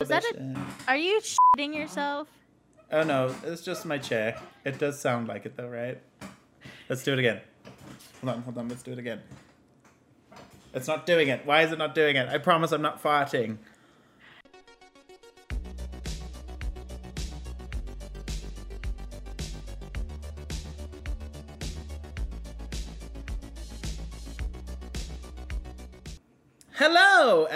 Is that a, are you shitting yourself? Oh no, it's just my chair. It does sound like it though, right? Let's do it again. Hold on, hold on, let's do it again. It's not doing it. Why is it not doing it? I promise I'm not farting.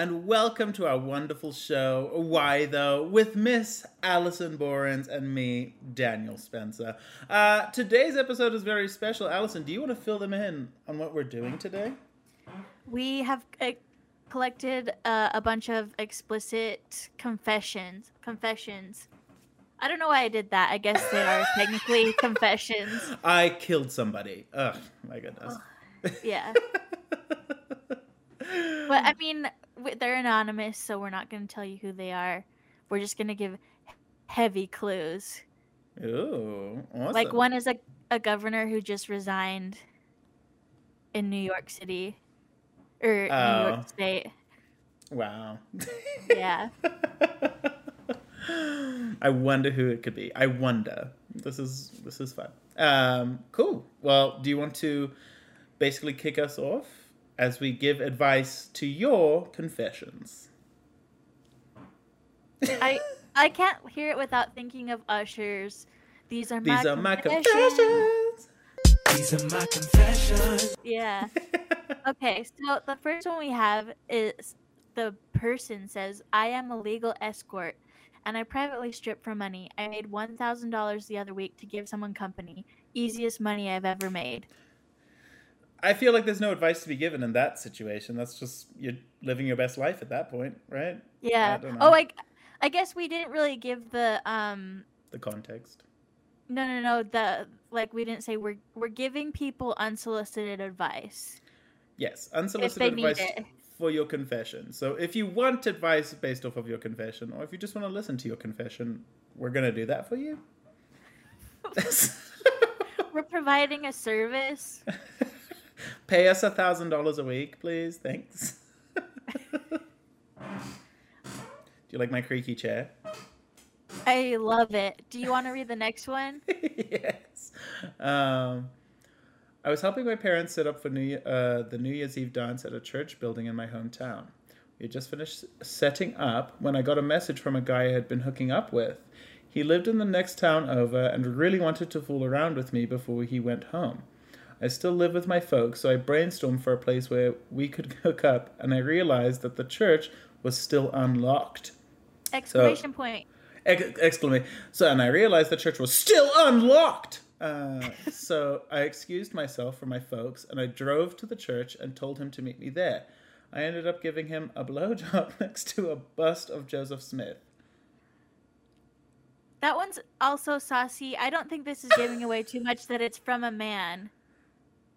And welcome to our wonderful show, Why Though, with Miss Allison Borens and me, Daniel Spencer. Uh, today's episode is very special. Allison, do you want to fill them in on what we're doing today? We have uh, collected uh, a bunch of explicit confessions. Confessions. I don't know why I did that. I guess they are technically confessions. I killed somebody. Ugh, my goodness. Yeah. But I mean, they're anonymous, so we're not going to tell you who they are. We're just going to give heavy clues. Ooh, awesome. Like one is a, a governor who just resigned in New York City or New Oh. York State. Wow. Yeah. I wonder who it could be. I wonder. This is this is fun. Um, cool. Well, do you want to basically kick us off as we give advice to your confessions? I I can't hear it without thinking of Usher's. These are my These are my confessions. confessions. These are my confessions. Yeah. Okay, so the first one we have is the person says, I am a legal escort and I privately strip for money. I made $1,000 the other week to give someone company. Easiest money I've ever made. I feel like there's no advice to be given in that situation. That's just you're living your best life at that point, right? Yeah. don't know. Oh, I, I guess we didn't really give the, um, The context. no, no, no, the, like, we didn't say we're, we're giving people unsolicited advice. Yes, unsolicited advice for your confession. So if you want advice based off of your confession, or if you just want to listen to your confession, we're gonna do that for you. We're providing a service. Pay us a thousand dollars a week, please. Thanks. do you like my creaky chair? I love it. Do you want to read the next one? yes. Um, I was helping my parents set up for New Year, uh, the New Year's Eve dance at a church building in my hometown. We had just finished setting up when I got a message from a guy I had been hooking up with. He lived in the next town over and really wanted to fool around with me before he went home. I still live with my folks, so I brainstormed for a place where we could hook up, and I realized that the church was still unlocked. Exclamation point. Ex- exclamation. So, and I realized the church was still unlocked. Uh, so I excused myself from my folks and I drove to the church and told him to meet me there. I ended up giving him a blowjob next to a bust of Joseph Smith. That one's also saucy. I don't think this is giving away too much that it's from a man.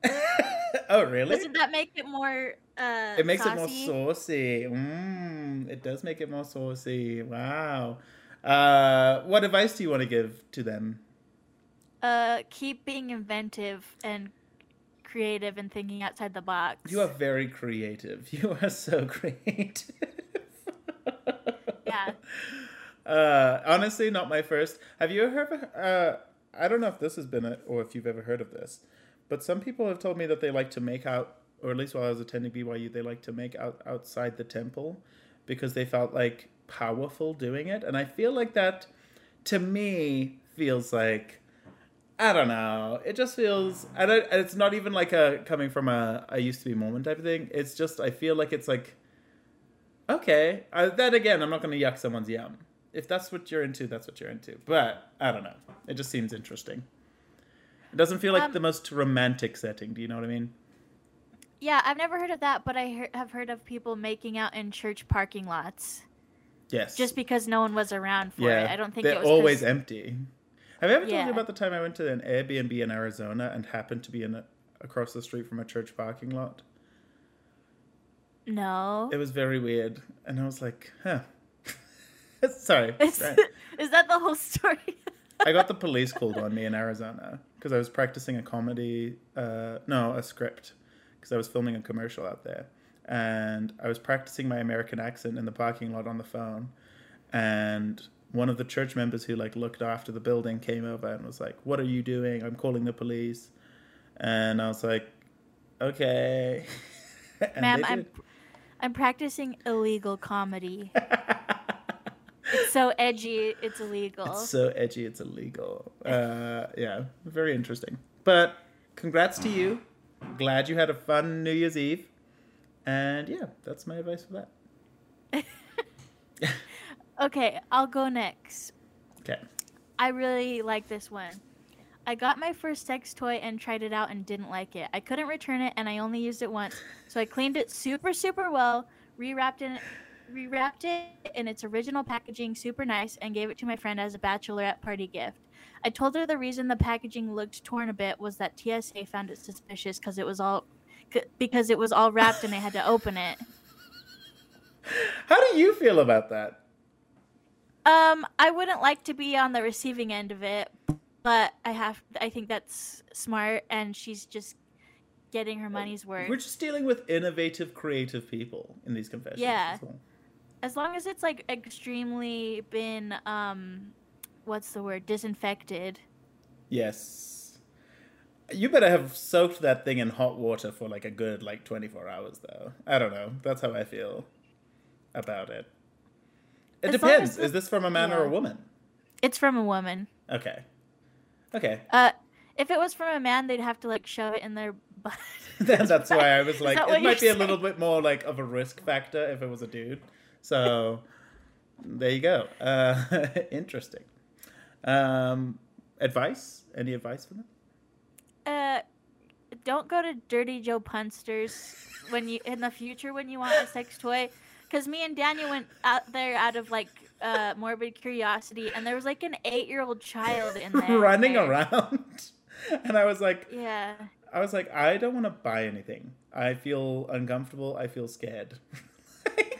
oh, really? Doesn't that make it more uh It makes saucy? it more saucy. Mm, it does make it more saucy. Wow. Uh, what advice do you want to give to them? Uh keep being inventive and creative and thinking outside the box. You are very creative. You are so creative. Yeah. Uh, honestly, not my first. Have you ever? Uh, I don't know if this has been a, or if you've ever heard of this, but some people have told me that they like to make out, or at least while I was attending BYU, they like to make out outside the temple because they felt like powerful doing it, and I feel like that, to me, feels like. I don't know. It just feels. I don't. It's not even like a coming from a I used to be Mormon type of thing. It's just I feel like it's like. Okay, uh, that again, I'm not going to yuck someone's yum. If that's what you're into, that's what you're into. But I don't know. It just seems interesting. It doesn't feel like Um, the most romantic setting. Do you know what I mean? Yeah, I've never heard of that, but I he- have heard of people making out in church parking lots Yes. just because no one was around for yeah. it. I don't think they're it was always 'cause- empty. Have I ever told Yeah. you about the time I went to an Airbnb in Arizona and happened to be in a, across the street from a church parking lot? No. It was very weird, and I was like, huh. Sorry. Is, right. is that the whole story? I got the police called on me in Arizona because I was practicing a comedy, uh, no, a script, because I was filming a commercial out there, and I was practicing my American accent in the parking lot on the phone, and one of the church members who like looked after the building came over and was like, "What are you doing? I'm calling the police." And I was like, "Okay." Ma'am, I'm. I'm practicing illegal comedy. so edgy, it's illegal. It's so edgy, it's illegal. Uh, yeah, very interesting. But congrats to you. Glad you had a fun New Year's Eve. And yeah, that's my advice for that. Okay, I'll go next. Okay. I really like this one. I got my first sex toy and tried it out and didn't like it. I couldn't return it and I only used it once. So I cleaned it super super well, rewrapped it rewrapped it in its original packaging super nice and gave it to my friend as a bachelorette party gift. I told her the reason the packaging looked torn a bit was that TSA found it suspicious cuz it was all c- because it was all wrapped and they had to open it. How do you feel about that? Um, I wouldn't like to be on the receiving end of it, but I have. I think that's smart, and she's just getting her money's worth. We're just dealing with innovative, creative people in these confessions. Yeah. well. As long as it's like extremely been, um, what's the word, disinfected. Yes. You better have soaked that thing in hot water for like a good like 24 hours though. I don't know. That's how I feel about it. It As depends. Is this from a man or a woman? It's from a woman. Okay. Okay. Uh, if it was from a man, they'd have to like shove it in their butt. That's why I was like, it might be you're a little bit more like of a risk factor if it was a dude. So there you go. Uh, interesting. Um, advice? Any advice for them? Uh, don't go to Dirty Joe Punsters when you in the future when you want a sex toy, because me and Daniel went out there out of like uh morbid curiosity, and there was like an eight-year-old child in there Running there. around. And I was like, Yeah, I was like, I don't want to buy anything. I feel uncomfortable. I feel scared.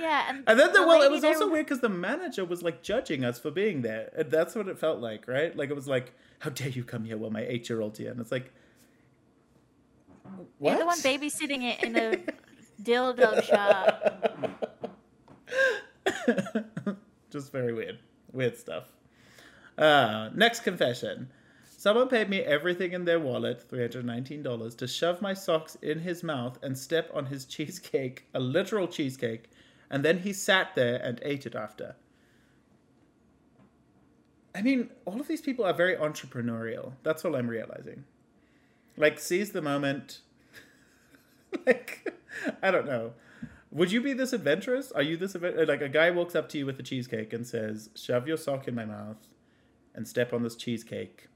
yeah, and and then, the, the well, it was also weird because the manager was like judging us for being there. And that's what it felt like, right? Like it was like, how dare you come here while my eight-year-old's here? And it's like, what? You're the one babysitting it in a dildo shop. Just very weird. Weird stuff. Uh, next confession. Someone paid me everything in their wallet, $319, to shove my socks in his mouth and step on his cheesecake, a literal cheesecake, and then he sat there and ate it after. I mean, all of these people are very entrepreneurial. That's all I'm realizing. Like, seize the moment. like, I don't know. Would you be this adventurous? Are you this like a guy walks up to you with a cheesecake and says, "Shove your sock in my mouth and step on this cheesecake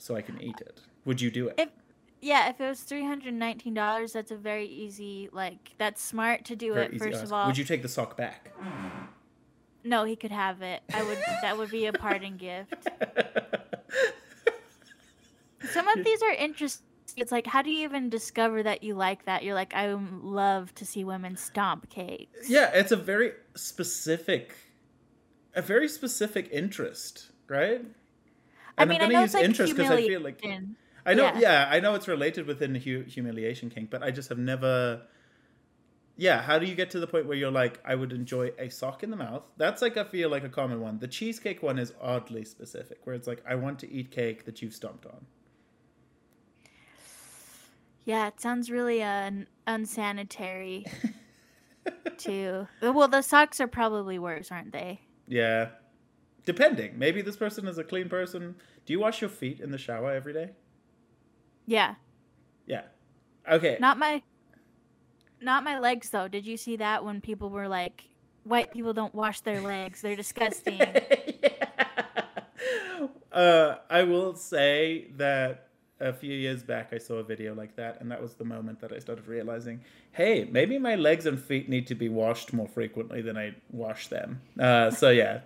so I can eat it." Would you do it? Yeah, if it was three hundred nineteen dollars, that's a very easy like that's smart to do Very it. First ask. of all, would you take the sock back? no, he could have it. I would. that would be a parting gift. Some of these are interesting. It's like, how do you even discover that you like that? You're like, I love to see women stomp cakes. yeah, it's a very specific, a very specific interest, right? I And mean, I'm gonna know use like interest because I feel like. I know, Yeah. yeah. I know it's related within the hu- humiliation kink, but I just have never. Yeah, how do you get to the point where you're like, I would enjoy a sock in the mouth? That's like I feel like a common one. The cheesecake one is oddly specific, where it's like, I want to eat cake that you've stomped on. Yeah, it sounds really uh, unsanitary. too. Well, the socks are probably worse, aren't they? Yeah, depending. Maybe this person is a clean person. Do you wash your feet in the shower every day? Yeah. Yeah. Okay. Not my not my legs though. Did you see that when people were like white people don't wash their legs. They're disgusting. uh, I will say that a few years back I saw a video like that, and that was the moment that I started realizing, hey, maybe my legs and feet need to be washed more frequently than I wash them. Uh, so yeah.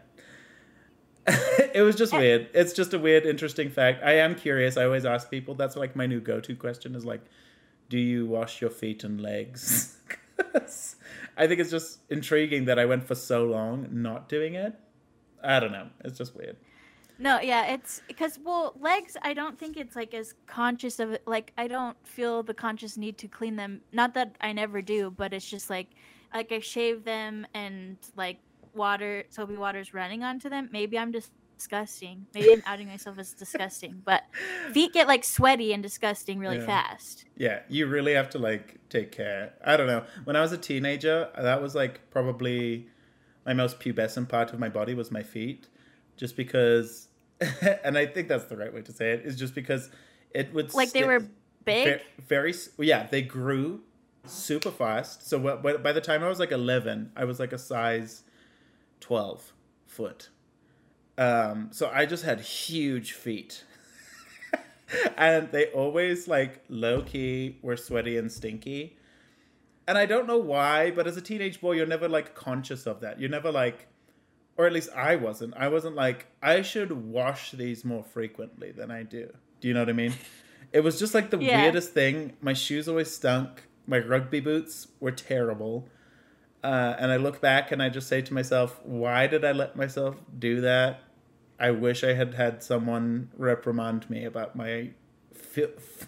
it was just eh. weird. It's just a weird, interesting fact. I am curious. I always ask people. That's like my new go-to question is like, do you wash your feet and legs? I think it's just intriguing that I went for so long not doing it. I don't know. It's just weird. No, yeah, it's because well, legs. I don't think it's like as conscious of it. Like I don't feel the conscious need to clean them. Not that I never do, but it's just like like I shave them and like water soapy water's running onto them, maybe I'm just disgusting. Maybe I'm outing myself as disgusting, but feet get like sweaty and disgusting really Yeah. fast. Yeah, you really have to like take care. I don't know. When I was a teenager, that was like probably my most pubescent part of my body was my feet, just because. and I think that's the right way to say it. Is just because it would Like they were big. Ve- very yeah they grew super fast so by the time i was like 11 i was like a size 12 foot. Um so i just had huge feet. And they always like low key were sweaty and stinky. And i don't know why but as a teenage boy you're never like conscious of that. You're never like or at least i wasn't. I wasn't like i should wash these more frequently than i do. Do you know what i mean? It was just like the Yeah. weirdest thing. My shoes always stunk. My rugby boots were terrible uh, and i look back and i just say to myself why did i let myself do that? I wish i had had someone reprimand me about my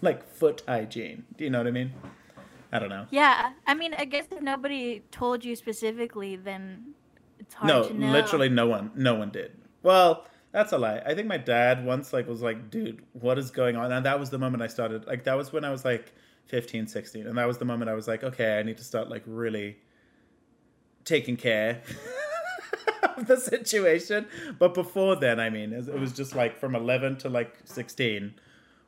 like foot hygiene. Do you know what i mean? I don't know. Yeah, I mean, I guess if nobody told you specifically, then it's hard no to know. literally no one no one did. Well that's a lie. I think my dad once like was like dude what is going on? And that was the moment i started like that was when i was like 15 16 and that was the moment i was like okay i need to start like really taking care of the situation but before then i mean it was just like from 11 to like 16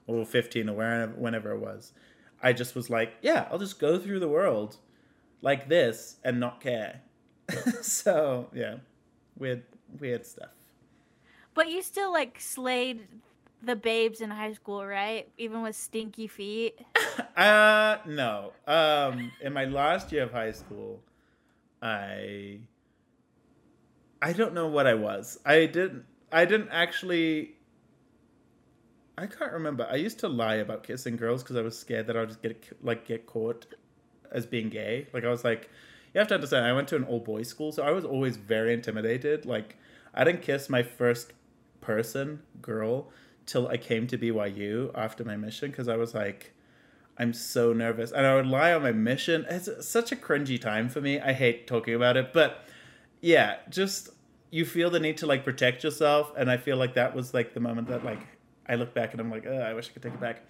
or 15 or wherever whenever it was i just was like yeah i'll just go through the world like this and not care so yeah weird weird stuff But you still like slayed the babes in high school, right? Even with stinky feet. uh no um in my last year of high school i i don't know what i was. I didn't i didn't actually i can't remember. I used to lie about kissing girls because i was scared that i would just get like get caught as being gay. Like i was like you have to understand i went to an all boys school so i was always very intimidated. Like i didn't kiss my first person girl till i came to byu after my mission because i was like I'm so nervous. And I would lie on my mission. It's such a cringy time for me. I hate talking about it. But yeah, just you feel the need to like protect yourself. And I feel like that was like the moment that like I look back and I'm like, I wish I could take it back.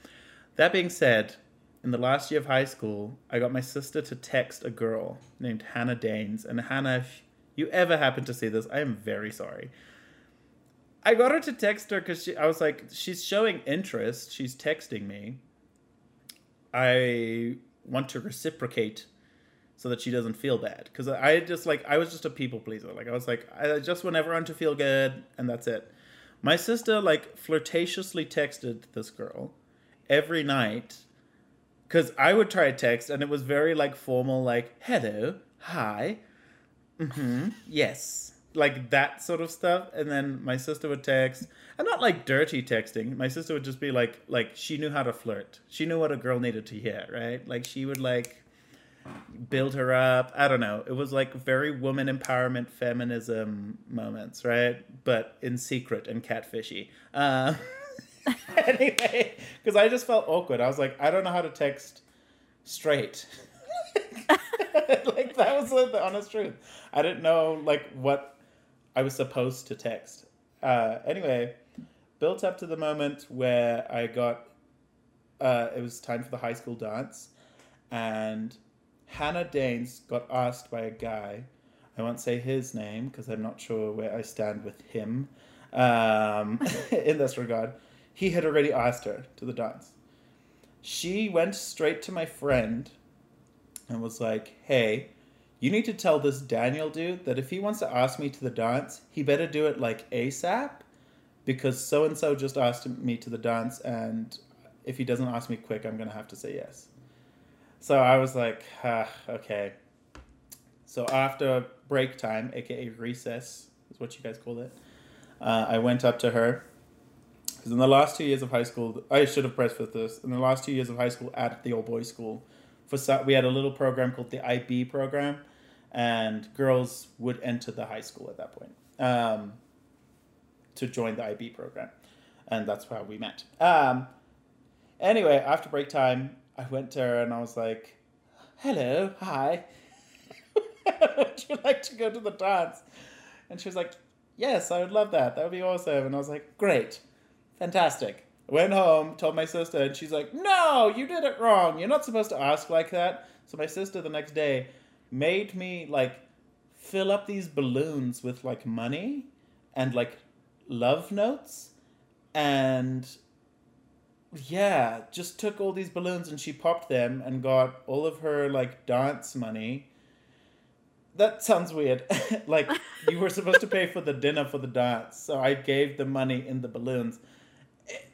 That being said, in the last year of high school, I got my sister to text a girl named Hannah Danes. And Hannah, if you ever happen to see this, I am very sorry. I got her to text her because I was like, she's showing interest. She's texting me. I want to reciprocate so that she doesn't feel bad because I just like I was just a people pleaser. Like I was like I just want everyone to feel good and that's it. My sister like flirtatiously texted this girl every night because I would try a text and it was very like formal, like hello, hi, mm-hmm, yes, like that sort of stuff. And then my sister would text, and not like dirty texting. My sister would just be like, like she knew how to flirt. She knew what a girl needed to hear, right? Like she would like build her up. I don't know. It was like very woman empowerment, feminism moments, right? But in secret and catfishy. Uh, anyway, because I just felt awkward. I was like, I don't know how to text straight. like that was the honest truth. I didn't know like what I was supposed to text. Uh, anyway, built up to the moment where I got. Uh, it was time for the high school dance, and Hannah Danes got asked by a guy. I won't say his name because I'm not sure where I stand with him um, in this regard. He had already asked her to the dance. She went straight to my friend and was like, hey, you need to tell this Daniel dude that if he wants to ask me to the dance, he better do it like ASAP because so and so just asked me to the dance, and if he doesn't ask me quick, I'm going to have to say yes. So I was like, ah, okay. So after break time, aka recess, is what you guys call it, uh, I went up to her. Because in the last two years of high school, I should have pressed for this. In the last two years of high school at the old boys school, for so- we had a little program called the IB program, and girls would enter the high school at that point um, to join the IB program, and that's how we met. Um, anyway, after break time, I went to her and I was like, "Hello, hi." would you like to go to the dance? And she was like, yes, I would love that. That would be awesome. And I was like, great, fantastic. Went home, told my sister, and she's like, no, you did it wrong. You're not supposed to ask like that. So my sister the next day made me like fill up these balloons with like money and like love notes and yeah, just took all these balloons and she popped them and got all of her like dance money. That sounds weird. like you were supposed to pay for the dinner for the dance, so I gave the money in the balloons.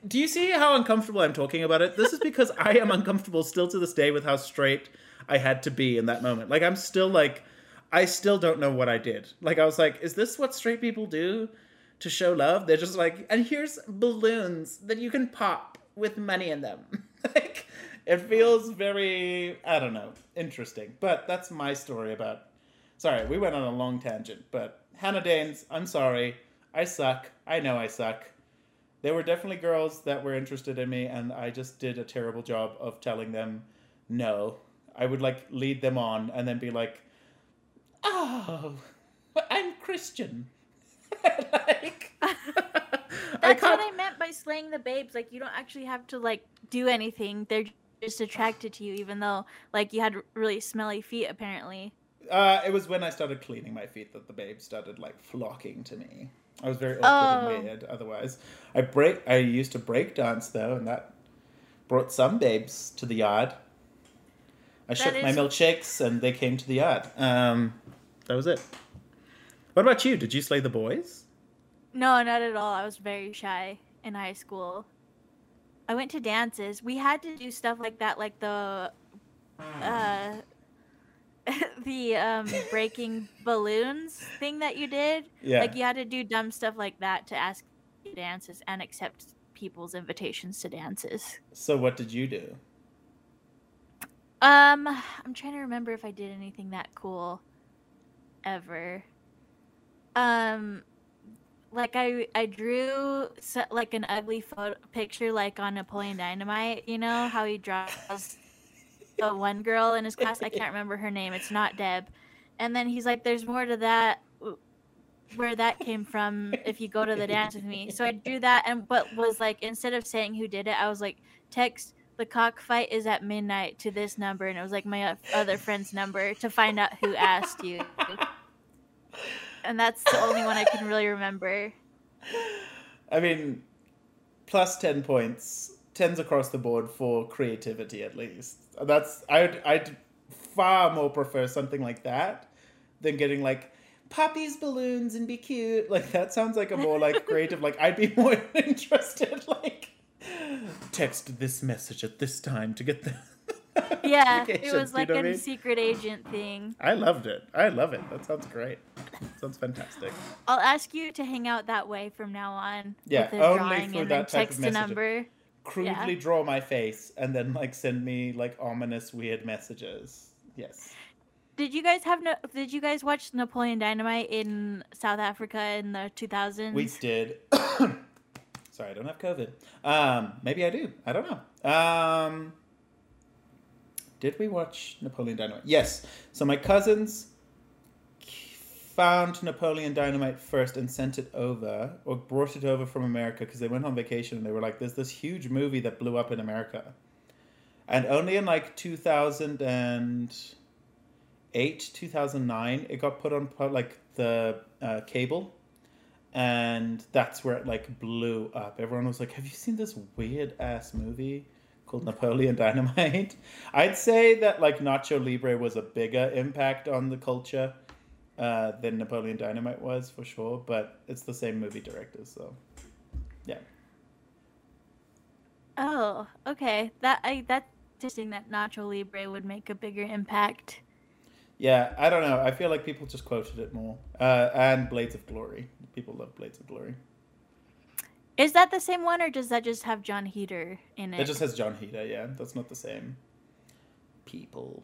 Do you see how uncomfortable I'm talking about it? This is because I am uncomfortable still to this day with how straight I had to be in that moment. Like I'm still like I still don't know what I did. Like I was like, is this what straight people do to show love? They're just like, and here's balloons that you can pop with money in them. like it feels very I don't know, interesting. But that's my story about Sorry, we went on a long tangent, but Hannah Danes, I'm sorry. I suck. I know I suck. There were definitely girls that were interested in me and I just did a terrible job of telling them no. I would like lead them on and then be like, "Oh, I'm Christian." like I That's what I meant by slaying the babes. Like you don't actually have to like do anything. They're just attracted to you, even though like you had really smelly feet apparently. Uh, it was when I started cleaning my feet that the babes started like flocking to me. I was very awkward Oh. and weird. Otherwise, I break. I used to break dance though, and that brought some babes to the yard. I shook my milkshakes, and they came to the yard. Um, that was it. What about you? Did you slay the boys? No, not at all. I was very shy in high school. I went to dances. We had to do stuff like that, like the uh the um breaking balloons thing that you did. Yeah. Like you had to do dumb stuff like that to ask dances and accept people's invitations to dances. So what did you do? Um, I'm trying to remember if I did anything that cool ever. Um, like I I drew so, like an ugly photo picture like on Napoleon Dynamite. You know how he draws the one girl in his class. I can't remember her name. It's not Deb. And then he's like, "There's more to that." Where that came from? If you go to the dance with me, so I drew that, and but was like instead of saying who did it, I was like, text the cockfight is at midnight to this number, and it was like my other friend's number to find out who asked you. And that's the only one I can really remember. I mean, plus ten points, tens across the board for creativity at least. That's I'd I'd far more prefer something like that than getting like puppies balloons and be cute. Like that sounds like a more like creative. Like I'd be more interested. Like text this message at this time to get the. Yeah, it was do you like know a mean? secret agent thing. I loved it. I love it. That sounds great. sounds fantastic. I'll ask you to hang out that way from now on. Yeah, only and that then type of text a number. Crudely draw my face and then like send me like ominous weird messages. Yes. Did you guys have no? Did you guys watch Napoleon Dynamite in South Africa in the 2000s? We did. Sorry, I don't have COVID. Um, maybe I do. I don't know. Um, did we watch Napoleon Dynamite? Yes. So my cousins found Napoleon Dynamite first and sent it over, or brought it over from America because they went on vacation and they were like, "There's this huge movie that blew up in America," and only in like two thousand and eight, two thousand nine, it got put on like the uh, cable and that's where it like blew up. Everyone was like, "Have you seen this weird ass movie called Napoleon Dynamite?" I'd say that like Nacho Libre was a bigger impact on the culture uh, than Napoleon Dynamite was for sure, but it's the same movie director, so yeah. Oh, okay. That I that's interesting that Nacho Libre would make a bigger impact. Yeah, I don't know. I feel like people just quoted it more. Uh, and Blades of Glory. People love Blades of Glory. Is that the same one, or does that just have John Heder in it? It just has John Heder, yeah. That's not the same. People.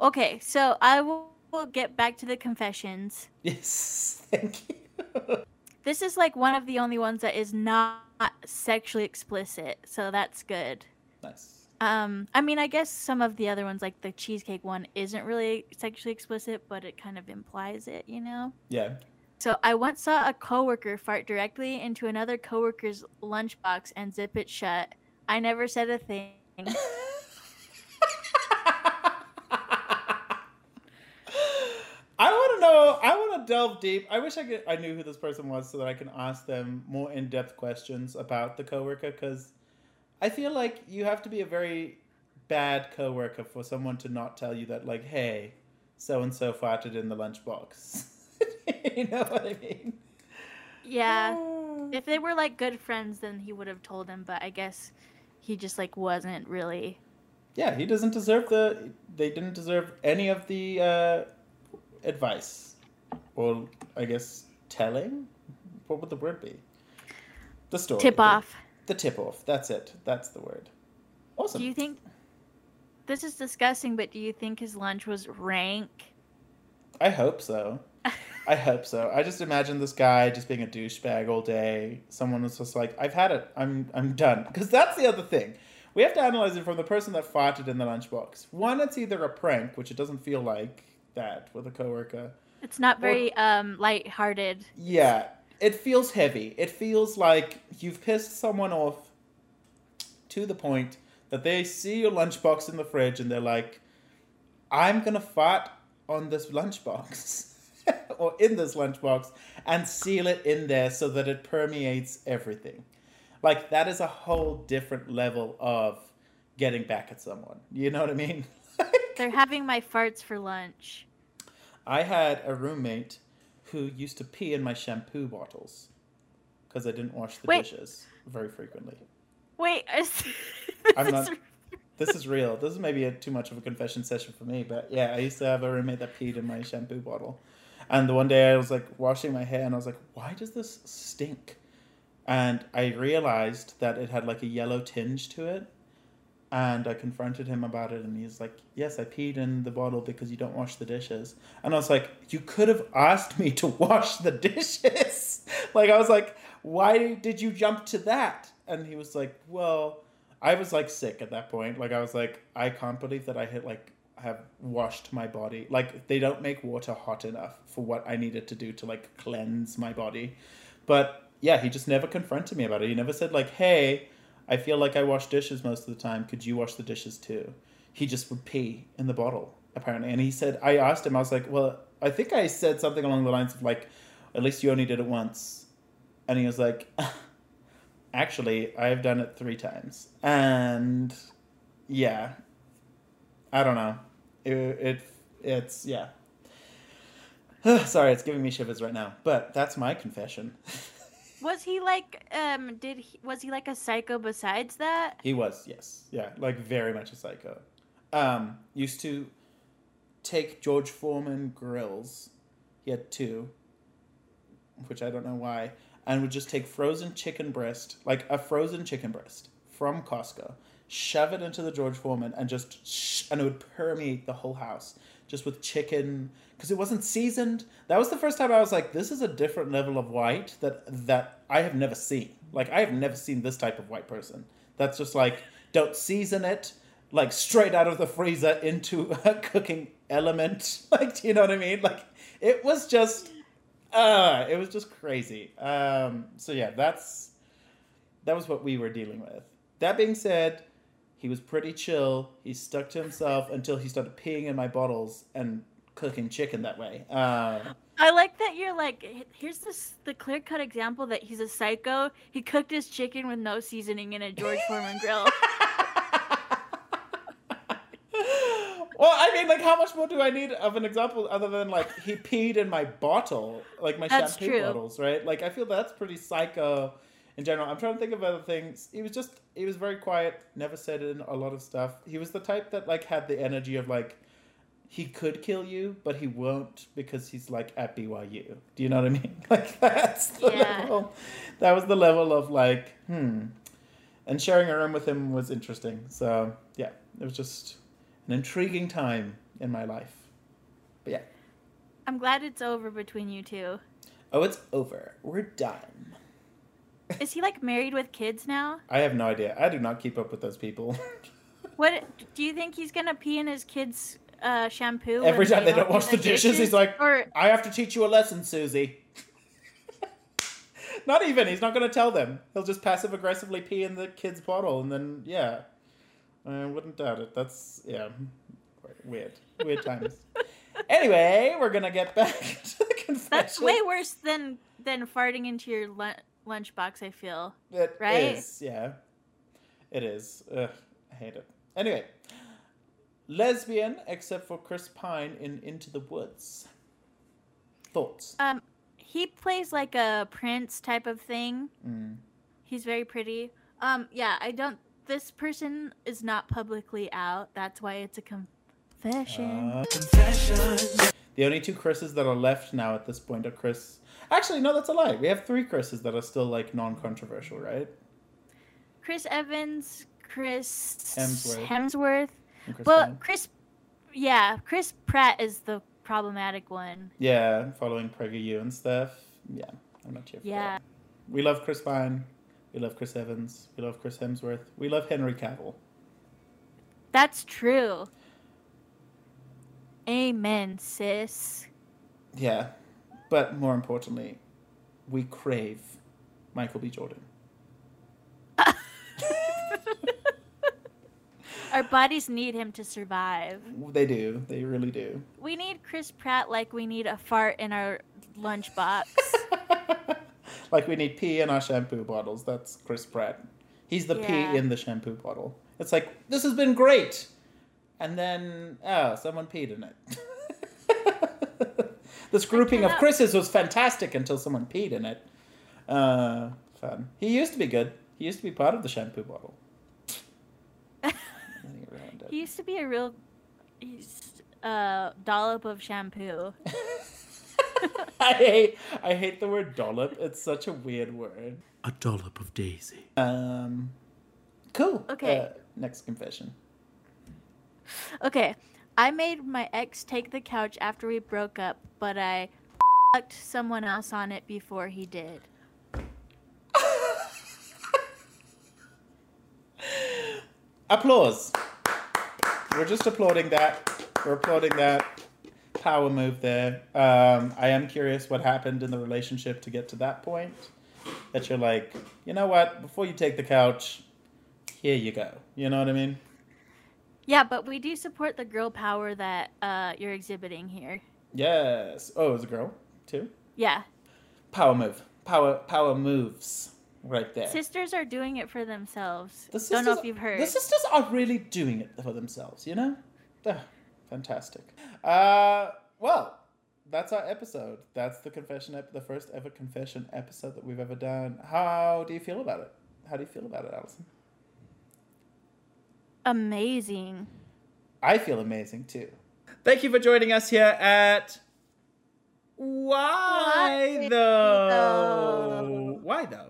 Okay, so I will, will get back to the confessions. Yes, thank you. This is like one of the only ones that is not sexually explicit, so that's good. nice. Um, I mean, I guess some of the other ones, like the cheesecake one, isn't really sexually explicit, but it kind of implies it, you know? Yeah. So I once saw a coworker fart directly into another coworker's lunchbox and zip it shut. I never said a thing. I want to know. I want to delve deep. I wish I could. I knew who this person was so that I can ask them more in depth questions about the coworker. Because I feel like you have to be a very bad coworker for someone to not tell you that, like, hey, so and so farted in the lunchbox. you know what I mean? Yeah. If they were like good friends, then he would have told him, but I guess he just like wasn't really. Yeah, he doesn't deserve the. They didn't deserve any of the uh, advice, or I guess telling. What would the word be? The story. Tip the- off. The tip off. That's it. That's the word. Awesome. Do you think this is disgusting, but do you think his lunch was rank? I hope so. I hope so. I just imagine this guy just being a douchebag all day. Someone was just like, "I've had it. I'm I'm done." Because that's the other thing. We have to analyze it from the person that farted in the lunchbox. One, it's either a prank, which it doesn't feel like that with a coworker. It's not very um lighthearted. Yeah, it feels heavy. It feels like you've pissed someone off to the point that they see your lunchbox in the fridge and they're like, I'm gonna fart on this lunchbox or in this lunchbox and seal it in there so that it permeates everything. Like, that is a whole different level of getting back at someone. You know what I mean? They're having my farts for lunch. I had a roommate who used to pee in my shampoo bottles because I didn't wash the Wait. dishes very frequently. Wait, is I'm not- This is real. This is maybe a, too much of a confession session for me, but yeah, I used to have a roommate that peed in my shampoo bottle. And the one day I was like washing my hair and I was like, why does this stink? And I realized that it had like a yellow tinge to it. And I confronted him about it and he's like, Yes, I peed in the bottle because you don't wash the dishes. And I was like, You could have asked me to wash the dishes. like I was like, Why did you jump to that? And he was like, Well, I was like sick at that point. Like I was like, I can't believe that I hit like have washed my body. Like they don't make water hot enough for what I needed to do to like cleanse my body. But yeah, he just never confronted me about it. He never said like, "Hey, I feel like I wash dishes most of the time. Could you wash the dishes too?" He just would pee in the bottle apparently. And he said, I asked him, I was like, "Well, I think I said something along the lines of like, at least you only did it once." And he was like, "Actually, I've done it 3 times." And yeah. I don't know. It, it it's yeah. Sorry, it's giving me shivers right now. But that's my confession. was he like um did he was he like a psycho besides that? He was, yes. Yeah, like very much a psycho. Um, used to take George Foreman grills. He had two, which I don't know why, and would just take frozen chicken breast, like a frozen chicken breast from Costco, shove it into the George Foreman, and just and it would permeate the whole house just with chicken because it wasn't seasoned. That was the first time I was like, this is a different level of white that that I have never seen. Like I have never seen this type of white person. That's just like don't season it like straight out of the freezer into a cooking element. Like, do you know what I mean? Like it was just uh it was just crazy. Um so yeah, that's that was what we were dealing with. That being said, he was pretty chill. He stuck to himself until he started peeing in my bottles and cooking chicken that way. Uh, I like that you're like here's this the clear cut example that he's a psycho. He cooked his chicken with no seasoning in a George Foreman grill. well, I mean, like, how much more do I need of an example other than like he peed in my bottle, like my That's shampoo true. bottles, right? Like, I feel that's pretty psycho in general. I'm trying to think of other things. He was just, he was very quiet, never said in a lot of stuff. He was the type that like had the energy of like he could kill you, but he won't because he's like at BYU. Do you know what I mean? Like that's the Yeah. level. That was the level of like, hmm. And sharing a room with him was interesting. So yeah, it was just an intriguing time in my life. But yeah. I'm glad it's over between you two. Oh, it's over. We're done. Is he like married with kids now? I have no idea. I do not keep up with those people. What do you think he's gonna pee in his kids' uh, shampoo Every time they don't wash the dishes, he's like, or I have to teach you a lesson, Susie. not even. He's not going to tell them. He'll just passive aggressively pee in the kid's bottle, and then yeah, I wouldn't doubt it. That's yeah, weird, weird times. anyway, we're gonna get back to the confession. that's way worse than than farting into your lun- lunchbox. I feel. It right? is, yeah, it is. Ugh, I hate it. Anyway, lesbian except for Chris Pine in Into the Woods. Thoughts? Um, he plays like a prince type of thing. Mm. He's very pretty. Um, yeah, I don't. This person is not publicly out. That's why it's a confession. Uh, Confession. The only two Chris's that are left now at this point are Chris. Actually, no, that's a lie. We have three Chris's that are still like non-controversial, right? Chris Evans, Chris Hemsworth. Hemsworth. Chris Well. Chris, yeah, Chris Pratt is the problematic one. yeah, following PragerU and stuff. Yeah, I'm not here for Yeah. that. We love Chris Pine. We love Chris Evans. We love Chris Hemsworth. We love Henry Cavill. That's true. Amen, sis. Yeah, but more importantly, we crave Michael B. Jordan. Our bodies need him to survive. They do. They really do. We need Chris Pratt like we need a fart in our lunchbox. like we need pee in our shampoo bottles. That's Chris Pratt. He's the Yeah. pee in the shampoo bottle. It's like this has been great, and then oh, someone peed in it. this grouping of Chris's was fantastic until someone peed in it. Uh, fun. He used to be good. He used to be part of the shampoo bottle. He ruined it. he used to be a real he's, uh, dollop of shampoo. I hate I hate the word dollop. It's such a weird word. A dollop of daisy. Um, cool. Okay. Uh, next confession. Okay, I made my ex take the couch after we broke up, but I fucked someone else on it before he did. Applause. We're just applauding that. We're applauding that power move there. Um, I am curious what happened in the relationship to get to that point. That you're like, you know what? Before you take the couch, here you go. You know what I mean? Yeah, but we do support the girl power that uh, you're exhibiting here. Yes. Oh, it's a girl too. Yeah, Power move. Power power moves. Right there. sisters are doing it for themselves. The Don't know sisters- if you've heard. The sisters are really doing it for themselves, you know? Fantastic. Uh, well, that's our episode. That's the confession, ep- the first ever confession episode that we've ever done. How do you feel about it? How do you feel about it, Allison? amazing. I feel amazing too. Thank you for joining us here at Why, Why though? though? Why though?